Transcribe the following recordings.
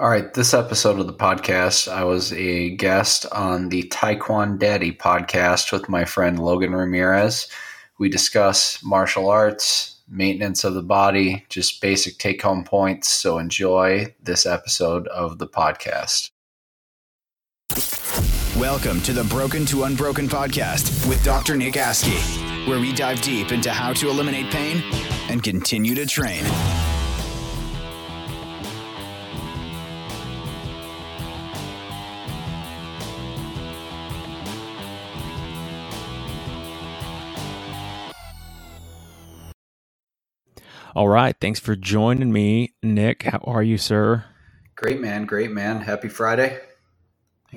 All right, this episode of the podcast, I was a guest on the Taekwondo Daddy podcast with my friend Logan Ramirez. We discuss martial arts, maintenance of the body, just basic take home points. So enjoy this episode of the podcast. Welcome to the Broken to Unbroken podcast with Dr. Nick Askey, where we dive deep into how to eliminate pain and continue to train. All right. Thanks for joining me, Nick. How are you, sir? Great, man. Great, man. Happy Friday.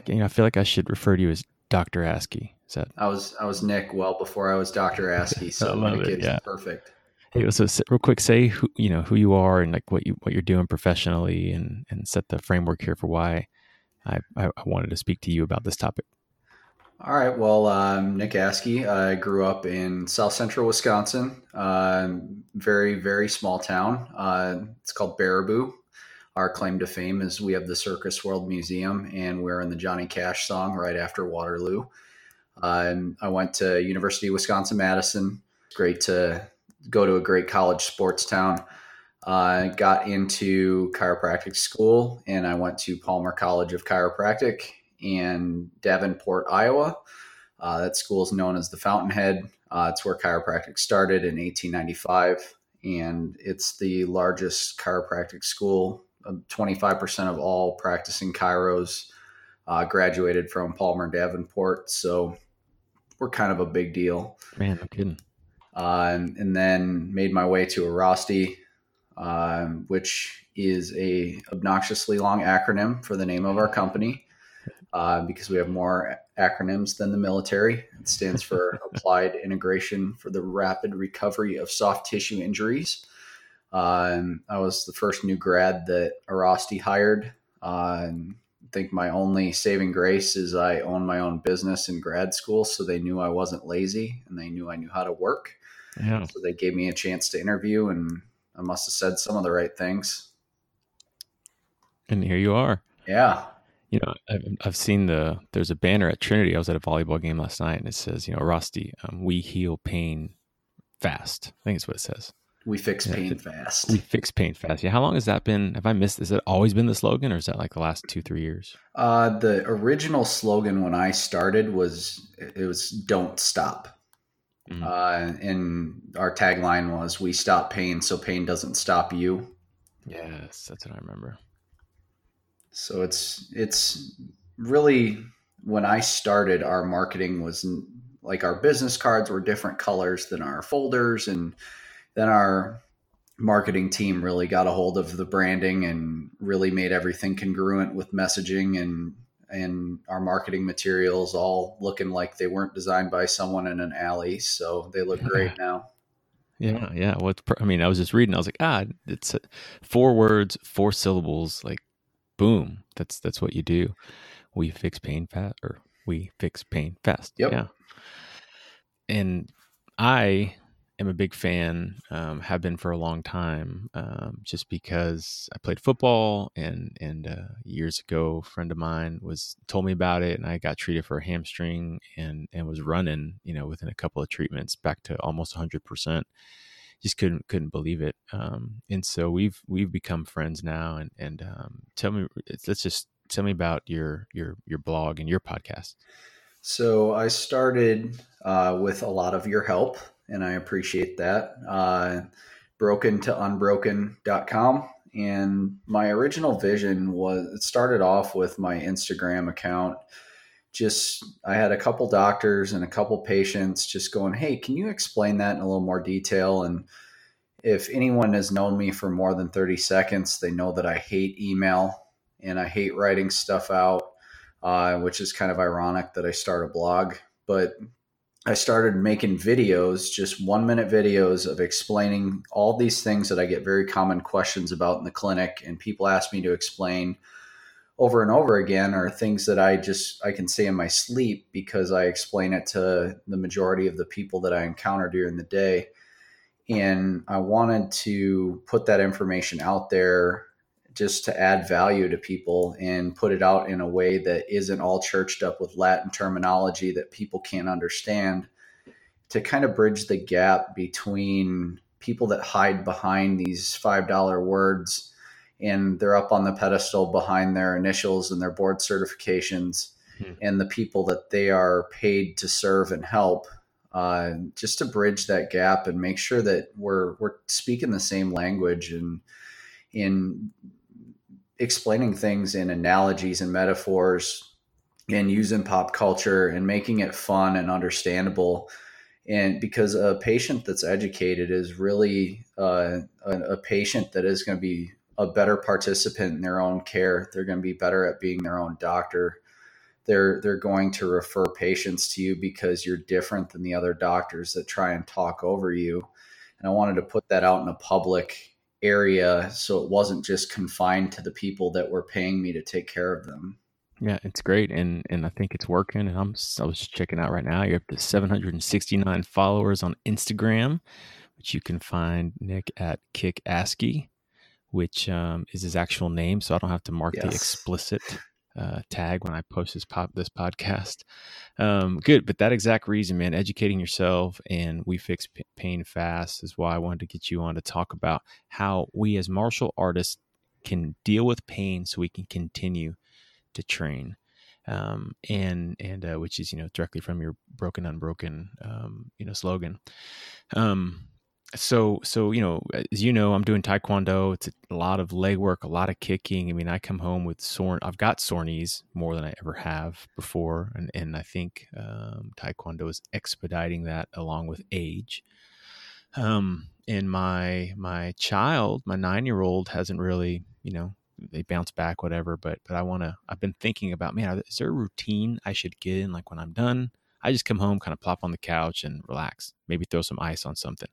You know, I feel like I should refer to you as Dr. Askey. Is that? I was I was Nick well before I was Dr. Askey, so it, is yeah. perfect. Hey, so real quick, say who you know who you are and like what you what you're doing professionally, and and set the framework here for why I, I wanted to speak to you about this topic. All right. Well, um, Nick Askey. I grew up in South Central Wisconsin. Uh, very, very small town. Uh, it's called Baraboo. Our claim to fame is we have the Circus World Museum, and we're in the Johnny Cash song right after Waterloo. Uh, I went to University of Wisconsin Madison. Great to go to a great college sports town. I got into chiropractic school, and I went to Palmer College of Chiropractic in Davenport, Iowa. Uh, that school is known as the Fountainhead. Uh, it's where chiropractic started in 1895, and it's the largest chiropractic school. 25% of all practicing chiros uh, graduated from Palmer Davenport, so we're kind of a big deal. Man, I'm kidding. Uh, and, and, then made my way to Airrosti, um, which is a obnoxiously long acronym for the name of our company uh, because we have more acronyms than the military. It stands for Applied Integration for the Rapid Recovery of Soft Tissue Injuries. Um, I was the first new grad that Airrosti hired. Uh, I think my only saving grace is I own my own business in grad school, so they knew I wasn't lazy and they knew I knew how to work. Yeah. So they gave me a chance to interview, and I must have said some of the right things. And here you are. Yeah you know, I've, I've seen the there's a banner at Trinity. I was at a volleyball game last night, and it says, you know, Rusty, um, we heal pain fast. I think it's what it says. We fix pain it, fast. We fix pain fast. Yeah. How long has that been? Have I missed? Has it always been the slogan, or is that like the last two, three years? Uh, the original slogan when I started was it was "Don't stop," mm-hmm. uh, and our tagline was "We stop pain, so pain doesn't stop you." Yes, that's what I remember. So it's it's really when I started, our marketing was like our business cards were different colors than our folders, and then our marketing team really got a hold of the branding and really made everything congruent with messaging and and our marketing materials all looking like they weren't designed by someone in an alley. So they look great now. Yeah yeah. Well i mean i was just reading i was like ah it's four words four syllables like boom, that's that's what you do. We fix pain fast, or we fix pain fast. Yep. Yeah. And I am a big fan, um, have been for a long time, um, just because I played football and and uh, years ago, a friend of mine was told me about it, and I got treated for a hamstring and and was running, you know, within a couple of treatments back to almost hundred percent just couldn't couldn't believe it. Um, and so we've we've become friends now. And and um, tell me, let's just tell me about your your your blog and your podcast. So I started uh, with a lot of your help, and I appreciate that. Uh, broken to unbroken.com. And my original vision was it started off with my Instagram account just I had a couple doctors and a couple patients just going, "Hey, can you explain that in a little more detail?" And if anyone has known me for more than 30 seconds, they know that I hate email and I hate writing stuff out, uh, which is kind of ironic that I start a blog. But I started making videos, just one minute videos of explaining all these things that I get very common questions about in the clinic, and people ask me to explain over and over again are things that I just I can say in my sleep because I explain it to the majority of the people that I encounter during the day. And I wanted to put that information out there just to add value to people and put it out in a way that isn't all churched up with Latin terminology that people can't understand to kind of bridge the gap between people that hide behind these $5 words and they're up on the pedestal behind their initials and their board certifications hmm. and the people that they are paid to serve and help uh, just to bridge that gap and make sure that we're we're speaking the same language and in explaining things in analogies and metaphors and using pop culture and making it fun and understandable and because a patient that's educated is really uh, a, a patient that is going to be a better participant in their own care. They're going to be better at being their own doctor. They're they're going to refer patients to you because you're different than the other doctors that try and talk over you. And i wanted to put that out in a public area so it wasn't just confined to the people that were paying me to take care of them. Yeah it's great. And and i think it's working. And i'm i was just checking out right now. You're up to 769 followers on instagram which you can find nick at kick which um, is his actual name so i don't have to mark yes. the explicit uh, tag when I post this pop this podcast. Um, good, but that exact reason, man, educating yourself and we fix p- pain fast is why I wanted to get you on to talk about how we as martial artists can deal with pain so we can continue to train. Um, and and uh, which is you know directly from your broken unbroken um, you know slogan. Um, so so you know as you know i'm doing taekwondo. It's a lot of leg work a lot of kicking. I mean i come home with sore i've got sore knees more than i ever have before and and i think um, taekwondo is expediting that along with age. Um and my my child my nine year old hasn't really you know they bounce back whatever but but i want to i've been thinking about man is there a routine i should get in like when i'm done I just come home, kind of plop on the couch and relax, maybe throw some ice on something.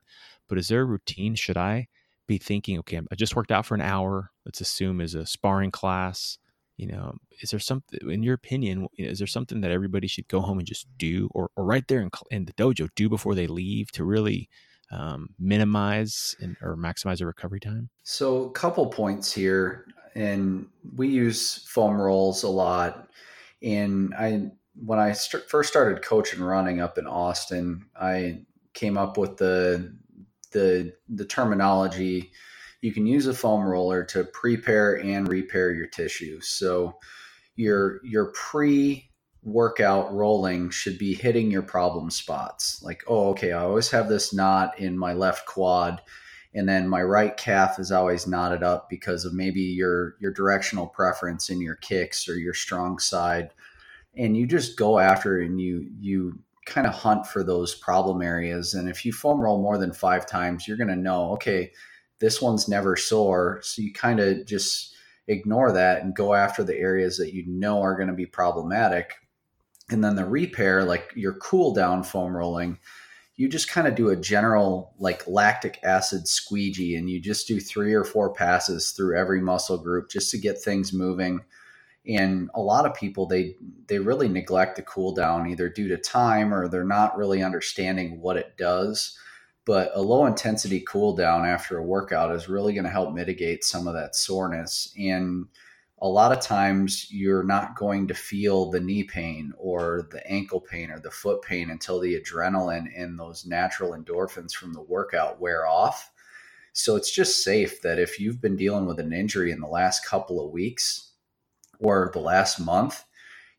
But is there a routine? Should I be thinking, okay, I just worked out for an hour, let's assume is a sparring class. You know, is there something, in your opinion, is there something that everybody should go home and just do or, or right there in, in the dojo do before they leave to really um, minimize and, or maximize their recovery time? So, a couple points here. And we use foam rolls a lot. And I when I st- first started coaching running up in Austin, I came up with the the the terminology. You can use a foam roller to prepare and repair your tissue. So your your pre workout rolling should be hitting your problem spots. Like, oh, okay, I always have this knot in my left quad and then my right calf is always knotted up because of maybe your your directional preference in your kicks or your strong side and you just go after and you you kind of hunt for those problem areas. And if you foam roll more than five times you're going to know okay this one's never sore. So you kind of just ignore that and go after the areas that you know are going to be problematic. And then the repair like your cool down foam rolling you just kind of do a general like lactic acid squeegee and you just do three or four passes through every muscle group just to get things moving and a lot of people they they really neglect the cool down either due to time or they're not really understanding what it does. But a low intensity cool down after a workout is really going to help mitigate some of that soreness. And a lot of times you're not going to feel the knee pain or the ankle pain or the foot pain until the adrenaline and those natural endorphins from the workout wear off. So it's just safe that if you've been dealing with an injury in the last couple of weeks or the last month,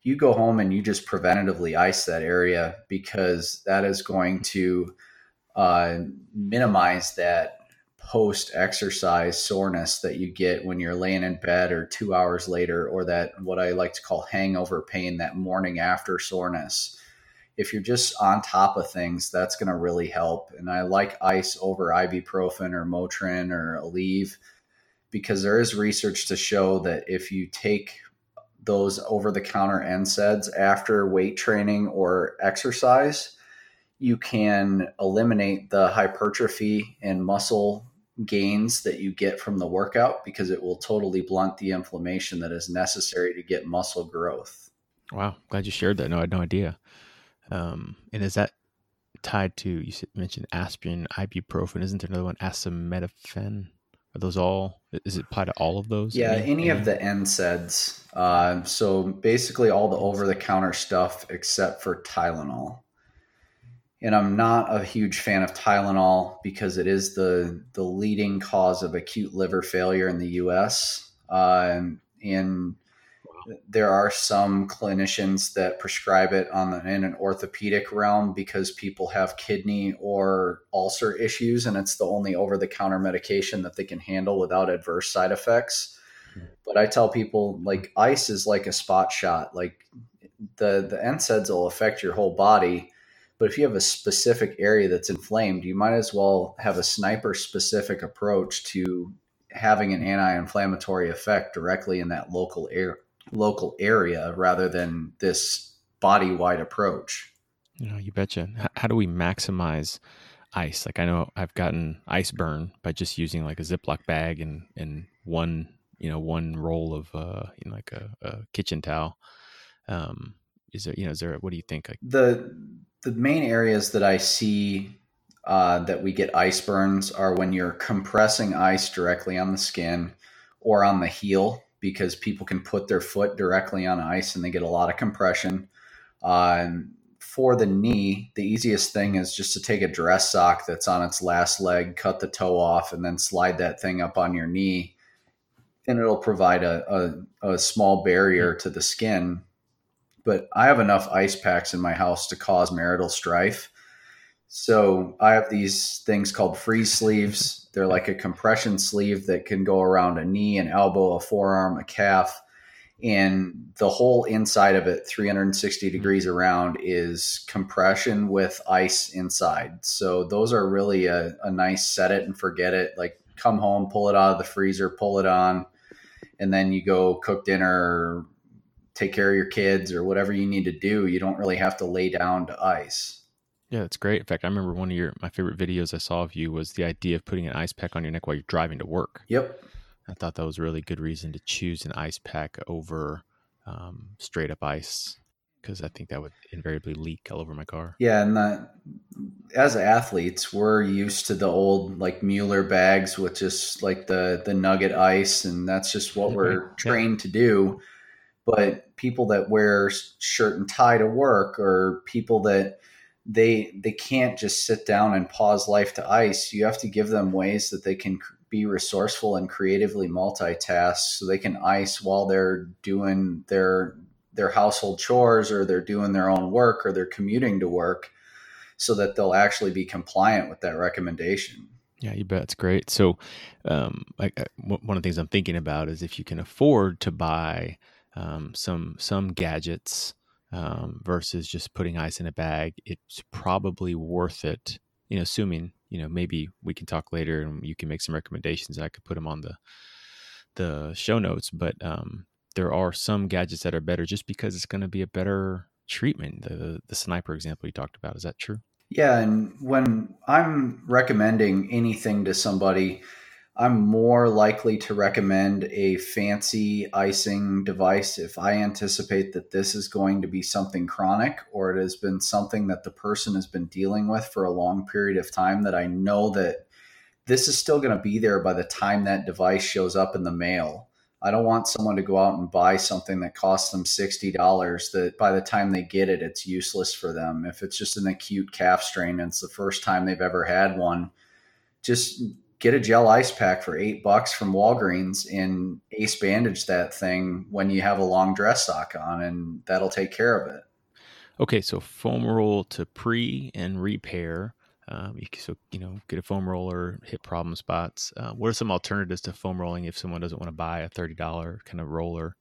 you go home and you just preventatively ice that area because that is going to uh, minimize that post exercise soreness that you get when you're laying in bed or two hours later, or that what I like to call hangover pain, that morning after soreness. If you're just on top of things, that's going to really help. And I like ice over ibuprofen or Motrin or Aleve because there is research to show that if you take those over the counter NSAIDs after weight training or exercise, you can eliminate the hypertrophy and muscle gains that you get from the workout because it will totally blunt the inflammation that is necessary to get muscle growth. Wow, glad you shared that. No, I had no idea. Um, and is that tied to you mentioned aspirin, ibuprofen? Isn't there another one, acetaminophen? Are those all? Is it apply to all of those? Yeah, any, any? of the NSAIDs. Uh, so basically, all the over-the-counter stuff except for Tylenol. And I'm not a huge fan of Tylenol because it is the the leading cause of acute liver failure in the U.S. Uh, and there are some clinicians that prescribe it on the, in an orthopedic realm because people have kidney or ulcer issues and it's the only over the counter medication that they can handle without adverse side effects. But i tell people like ice is like a spot shot. Like the the NSAIDs will affect your whole body but if you have a specific area that's inflamed you might as well have a sniper specific approach to having an anti-inflammatory effect directly in that local area local area rather than this body wide approach. You know, you betcha. How, how, do we maximize ice? Like I know I've gotten ice burn by just using like a Ziploc bag and and one you know one roll of uh you know, like a, a kitchen towel. Um, is there you know is there what do you think? Like the the main areas that I see uh, that we get ice burns are when you're compressing ice directly on the skin or on the heel because people can put their foot directly on ice and they get a lot of compression. Uh, for the knee, the easiest thing is just to take a dress sock that's on its last leg, cut the toe off, and then slide that thing up on your knee. And it'll provide a, a, a small barrier to the skin. But I have enough ice packs in my house to cause marital strife. So I have these things called freeze sleeves they're like a compression sleeve that can go around a knee, an elbow, a forearm, a calf. And the whole inside of it, 360 mm-hmm. degrees around, is compression with ice inside. So those are really a, a nice set it and forget it. Like come home, pull it out of the freezer, pull it on, and then you go cook dinner, take care of your kids, or whatever you need to do. You don't really have to lay down to ice. Yeah, that's great. In fact, I remember one of your my favorite videos I saw of you was the idea of putting an ice pack on your neck while you're driving to work. Yep. I thought that was a really good reason to choose an ice pack over um, straight up ice because I think that would invariably leak all over my car. Yeah, and the, as athletes, we're used to the old like Mueller bags with just like the the nugget ice, and that's just what we're trained yeah. to do. But people that wear shirt and tie to work, or people that they they can't just sit down and pause life to ice. You have to give them ways that they can be resourceful and creatively multitask, so they can ice while they're doing their their household chores or they're doing their own work or they're commuting to work, so that they'll actually be compliant with that recommendation. Yeah, you bet. It's great. So, um, like, uh, one of the things I'm thinking about is if you can afford to buy um, some some gadgets um, versus just putting ice in a bag, it's probably worth it. You know, assuming you know maybe we can talk later and you can make some recommendations. I could put them on the the show notes, but um, there are some gadgets that are better just because it's going to be a better treatment. The the sniper example you talked about is that true? Yeah, and when I'm recommending anything to somebody, I'm more likely to recommend a fancy icing device if I anticipate that this is going to be something chronic or it has been something that the person has been dealing with for a long period of time that I know that this is still going to be there by the time that device shows up in the mail. I don't want someone to go out and buy something that costs them $60 that by the time they get it, it's useless for them. If it's just an acute calf strain and it's the first time they've ever had one, just get a gel ice pack for eight bucks from Walgreens and ace bandage that thing when you have a long dress sock on, and that'll take care of it. Okay, so foam roll to pre and repair. Um, you can, so you know, get a foam roller, hit problem spots. Uh, what are some alternatives to foam rolling if someone doesn't want to buy a thirty dollar kind of roller?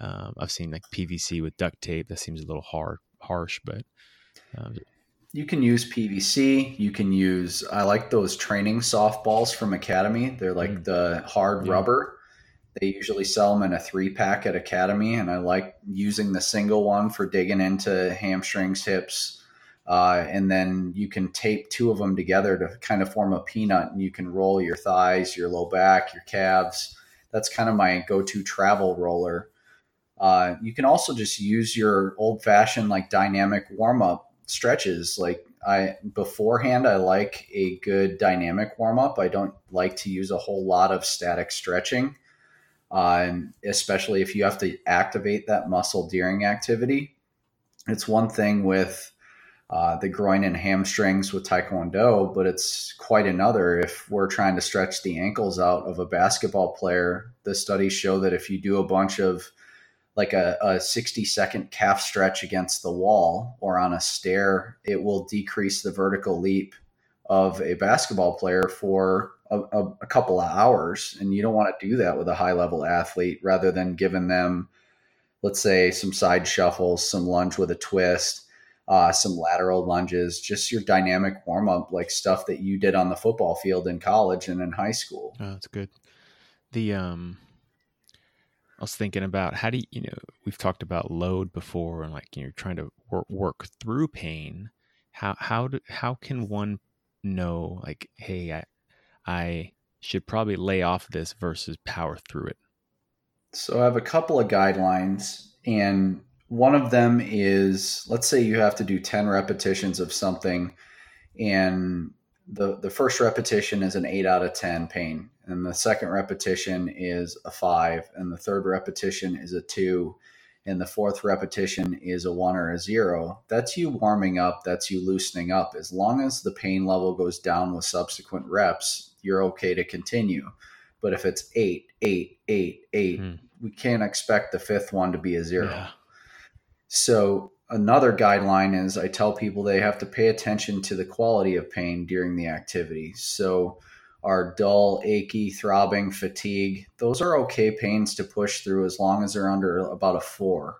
Um, I've seen like PVC with duct tape. That seems a little hard, harsh, but um, you can use PVC. You can use, I like those training softballs from Academy. They're like mm. the hard yeah. rubber. They usually sell them in a three pack at Academy. And I like using the single one for digging into hamstrings, hips. Uh, and then you can tape two of them together to kind of form a peanut and you can roll your thighs, your low back, your calves. That's kind of my go to travel roller. Uh, you can also just use your old fashioned like dynamic warm up stretches. Like I beforehand, I like a good dynamic warm up. I don't like to use a whole lot of static stretching, uh, especially if you have to activate that muscle during activity. It's one thing with uh, the groin and hamstrings with Taekwondo, but it's quite another if we're trying to stretch the ankles out of a basketball player. The studies show that if you do a bunch of like a, a 60 second calf stretch against the wall or on a stair, it will decrease the vertical leap of a basketball player for a, a, a couple of hours. And you don't want to do that with a high level athlete rather than giving them, let's say, some side shuffles, some lunge with a twist uh, some lateral lunges, just your dynamic warm up, like stuff that you did on the football field in college and in high school. Oh, that's good. The um, I was thinking about how do you, you know we've talked about load before and like you know trying to work, work through pain. How how do how can one know like hey I I should probably lay off this versus power through it. So I have a couple of guidelines and one of them is let's say you have to do 10 repetitions of something and the the first repetition is an 8 out of 10 pain and the second repetition is a 5 and the third repetition is a 2 and the fourth repetition is a 1 or a 0 that's you warming up that's you loosening up. As long as the pain level goes down with subsequent reps you're okay to continue. But if it's 8 8 8 8 mm. we can't expect the fifth one to be a 0 yeah. So another guideline is I tell people they have to pay attention to the quality of pain during the activity. So our dull, achy, throbbing, fatigue, those are okay pains to push through as long as they're under about a four.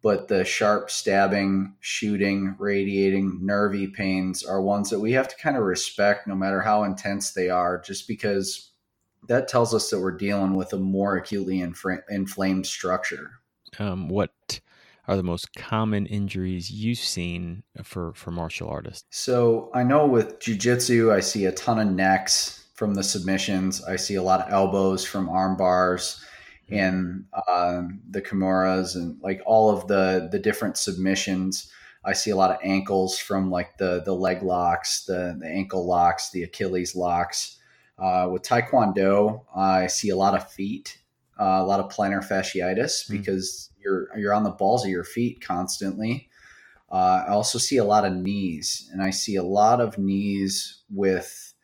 But the sharp stabbing, shooting, radiating, nervy pains are ones that we have to kind of respect no matter how intense they are, just because that tells us that we're dealing with a more acutely infra- inflamed structure. Um, what are the most common injuries you've seen for for martial artists? So I know with jujitsu, I see a ton of necks from the submissions. I see a lot of elbows from arm bars and uh, the kimuras and like all of the the different submissions. I see a lot of ankles from like the the leg locks, the the ankle locks, the Achilles locks. Uh, with Taekwondo, I see a lot of feet, uh, a lot of plantar fasciitis mm. because you're you're on the balls of your feet constantly. Uh, I also see a lot of knees, and I see a lot of knees with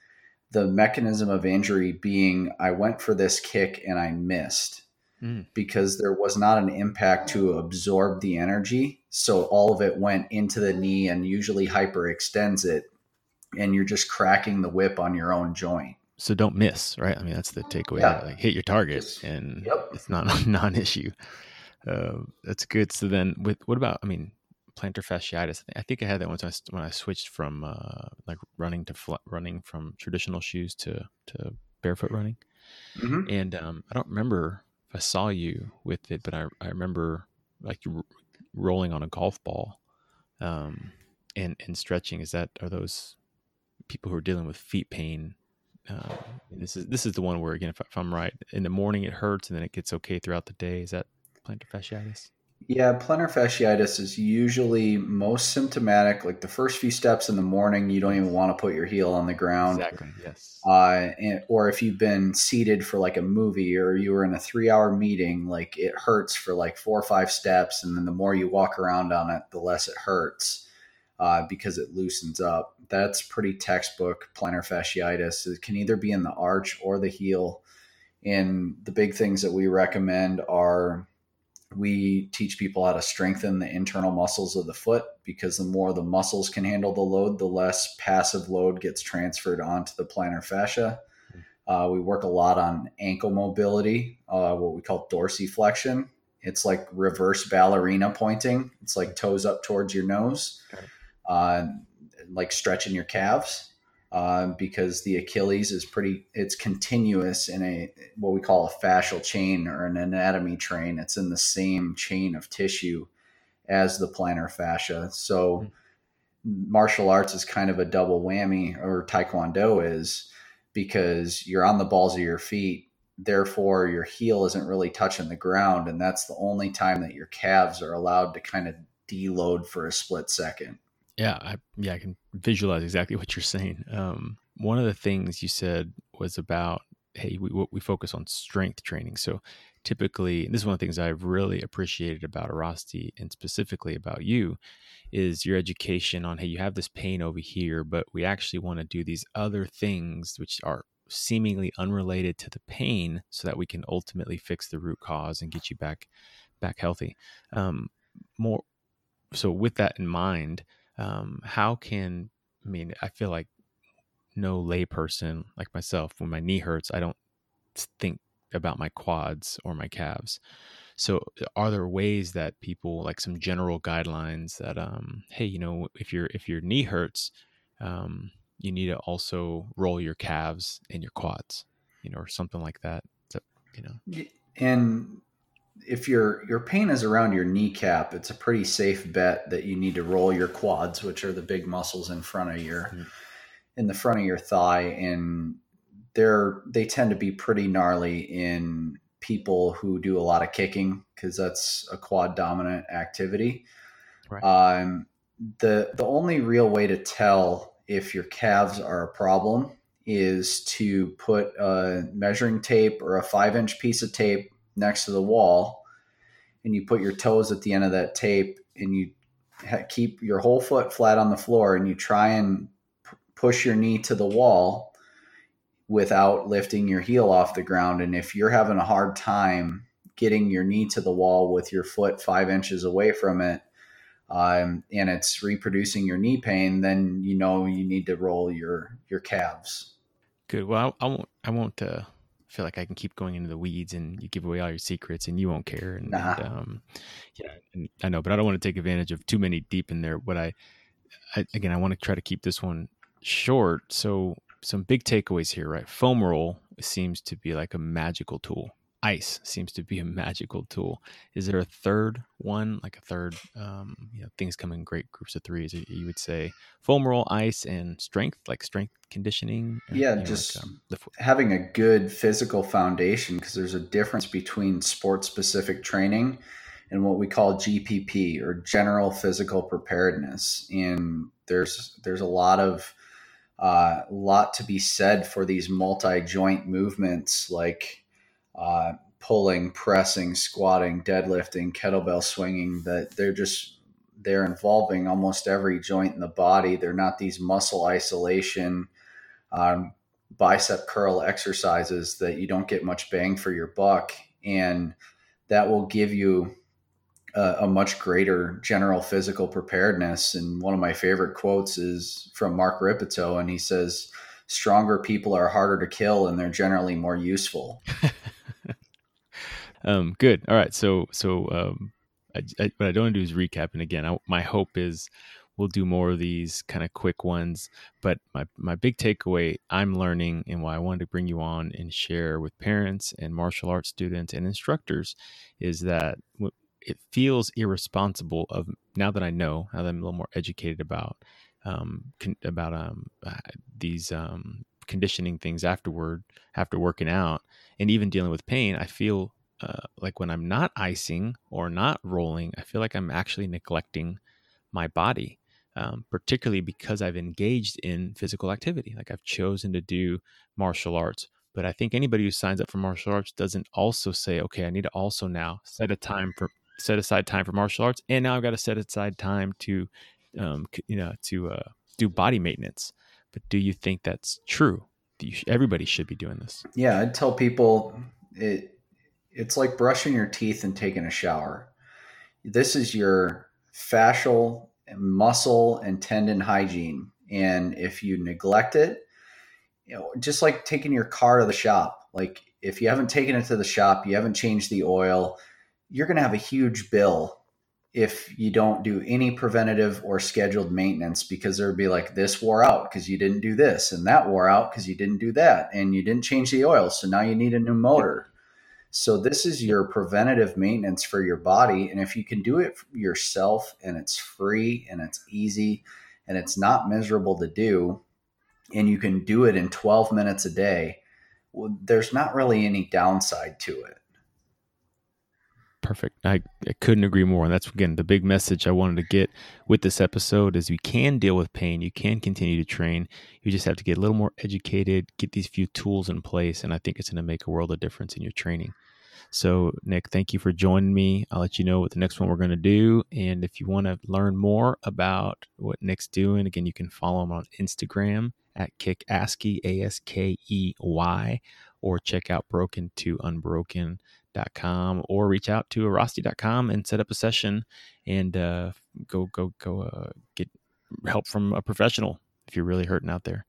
the mechanism of injury being I went for this kick and I missed mm. because there was not an impact to absorb the energy. So all of it went into the knee and usually hyperextends it, and you're just cracking the whip on your own joint. So don't miss, right? I mean, that's the takeaway. Yeah. Like hit your target, just, and yep. it's not a non-issue. Uh, that's good. So then, with what about? I mean, plantar fasciitis. I think I had that once I, when I switched from uh, like running to fl- running from traditional shoes to to barefoot running. Mm-hmm. And um, I don't remember if I saw you with it, but I I remember like you rolling on a golf ball, um, and and stretching. Is that are those people who are dealing with feet pain? Um, this is this is the one where again, if, if I'm right, in the morning it hurts and then it gets okay throughout the day. Is that plantar fasciitis? Yeah, plantar fasciitis is usually most symptomatic. Like the first few steps in the morning, you don't even want to put your heel on the ground. Exactly. Yes. Uh, and, or if you've been seated for like a movie, or you were in a three-hour meeting, like it hurts for like four or five steps, and then the more you walk around on it, the less it hurts uh, because it loosens up. That's pretty textbook plantar fasciitis. It can either be in the arch or the heel. And the big things that we recommend are we teach people how to strengthen the internal muscles of the foot because the more the muscles can handle the load, the less passive load gets transferred onto the plantar fascia. Uh, we work a lot on ankle mobility, uh, what we call dorsiflexion. It's like reverse ballerina pointing. It's like toes up towards your nose, uh, like stretching your calves uh, because the Achilles is pretty, it's continuous in a what we call a fascial chain or an anatomy train. It's in the same chain of tissue as the plantar fascia. So, mm-hmm. martial arts is kind of a double whammy, or Taekwondo is because you're on the balls of your feet. Therefore, your heel isn't really touching the ground. And that's the only time that your calves are allowed to kind of deload for a split second. Yeah, I, yeah, I can visualize exactly what you're saying. Um, one of the things you said was about hey, we we focus on strength training. So typically, this is one of the things I've really appreciated about Airrosti and specifically about you is your education on hey, you have this pain over here, but we actually want to do these other things which are seemingly unrelated to the pain so that we can ultimately fix the root cause and get you back back healthy um, more so with that in mind um, how can i mean i feel like no layperson like myself when my knee hurts i don't think about my quads or my calves so are there ways that people like some general guidelines that um hey you know if your if your knee hurts um you need to also roll your calves and your quads, you know, or something like that. You know, and if your your pain is around your kneecap, it's a pretty safe bet that you need to roll your quads, which are the big muscles in front of your mm-hmm. in the front of your thigh, and they're they tend to be pretty gnarly in people who do a lot of kicking because that's a quad dominant activity. Right. Um, the the only real way to tell if your calves are a problem is to put a measuring tape or a five inch piece of tape next to the wall and you put your toes at the end of that tape and you keep your whole foot flat on the floor and you try and p- push your knee to the wall without lifting your heel off the ground and if you're having a hard time getting your knee to the wall with your foot five inches away from it um, and it's reproducing your knee pain, then you know you need to roll your your calves. Good. Well, I, I won't. I won't uh, feel like I can keep going into the weeds and you give away all your secrets and you won't care. And, nah. and um, yeah, and I know, but I don't want to take advantage of too many deep in there. What I, I again, I want to try to keep this one short. So some big takeaways here, right? Foam roll seems to be like a magical tool ice seems to be a magical tool. Is there a third one, like a third, um, you know, things come in great groups of threes? You would say foam roll, ice, and strength, like strength conditioning. Yeah, just like, um, having a good physical foundation because there's a difference between sport specific training and what we call GPP or general physical preparedness. And there's there's a lot of a uh, lot to be said for these multi joint movements like uh, pulling, pressing, squatting, deadlifting, kettlebell swinging, that they're just they're involving almost every joint in the body. They're not these muscle isolation um, bicep curl exercises that you don't get much bang for your buck, and that will give you a, a much greater general physical preparedness. And one of my favorite quotes is from Mark Rippetoe, and he says, "Stronger people are harder to kill, and they're generally more useful." um, good. All right. So, so um, I, I, what I don't want to do is recap. And again, I, my hope is we'll do more of these kind of quick ones. But my, my big takeaway I'm learning and why I wanted to bring you on and share with parents and martial arts students and instructors is that it feels irresponsible of now that I know, now that I'm a little more educated about um, con- about um, uh, these um, conditioning things afterward after working out and even dealing with pain, I feel uh, like when I'm not icing or not rolling, I feel like I'm actually neglecting my body, um, particularly because I've engaged in physical activity. Like I've chosen to do martial arts. But I think anybody who signs up for martial arts doesn't also say, okay, I need to also now set a time for set aside time for martial arts, and now I've got to set aside time to, um, you know, to uh, do body maintenance. But do you think that's true? Everybody should be doing this. Yeah, I'd tell people it it's like brushing your teeth and taking a shower. This is your fascial, muscle, and tendon hygiene. And if you neglect it, you know, just like taking your car to the shop, like if you haven't taken it to the shop, you haven't changed the oil, you're going to have a huge bill if you don't do any preventative or scheduled maintenance because there would be like this wore out because you didn't do this and that wore out because you didn't do that and you didn't change the oil so now you need a new motor so this is your preventative maintenance for your body. And if you can do it yourself and it's free and it's easy and it's not miserable to do, and you can do it in 12 minutes a day, well, there's not really any downside to it. Perfect. I, I couldn't agree more. And that's again the big message I wanted to get with this episode is you can deal with pain, you can continue to train. You just have to get a little more educated, get these few tools in place, and I think it's going to make a world of difference in your training. So, Nick, thank you for joining me. I'll let you know what the next one we're going to do. And if you want to learn more about what Nick's doing, again, you can follow him on Instagram at Kick Askey, A S K E Y, or check out Broken to Unbroken com or reach out to airrosti.com and set up a session and uh, go go go uh, get help from a professional if you're really hurting out there.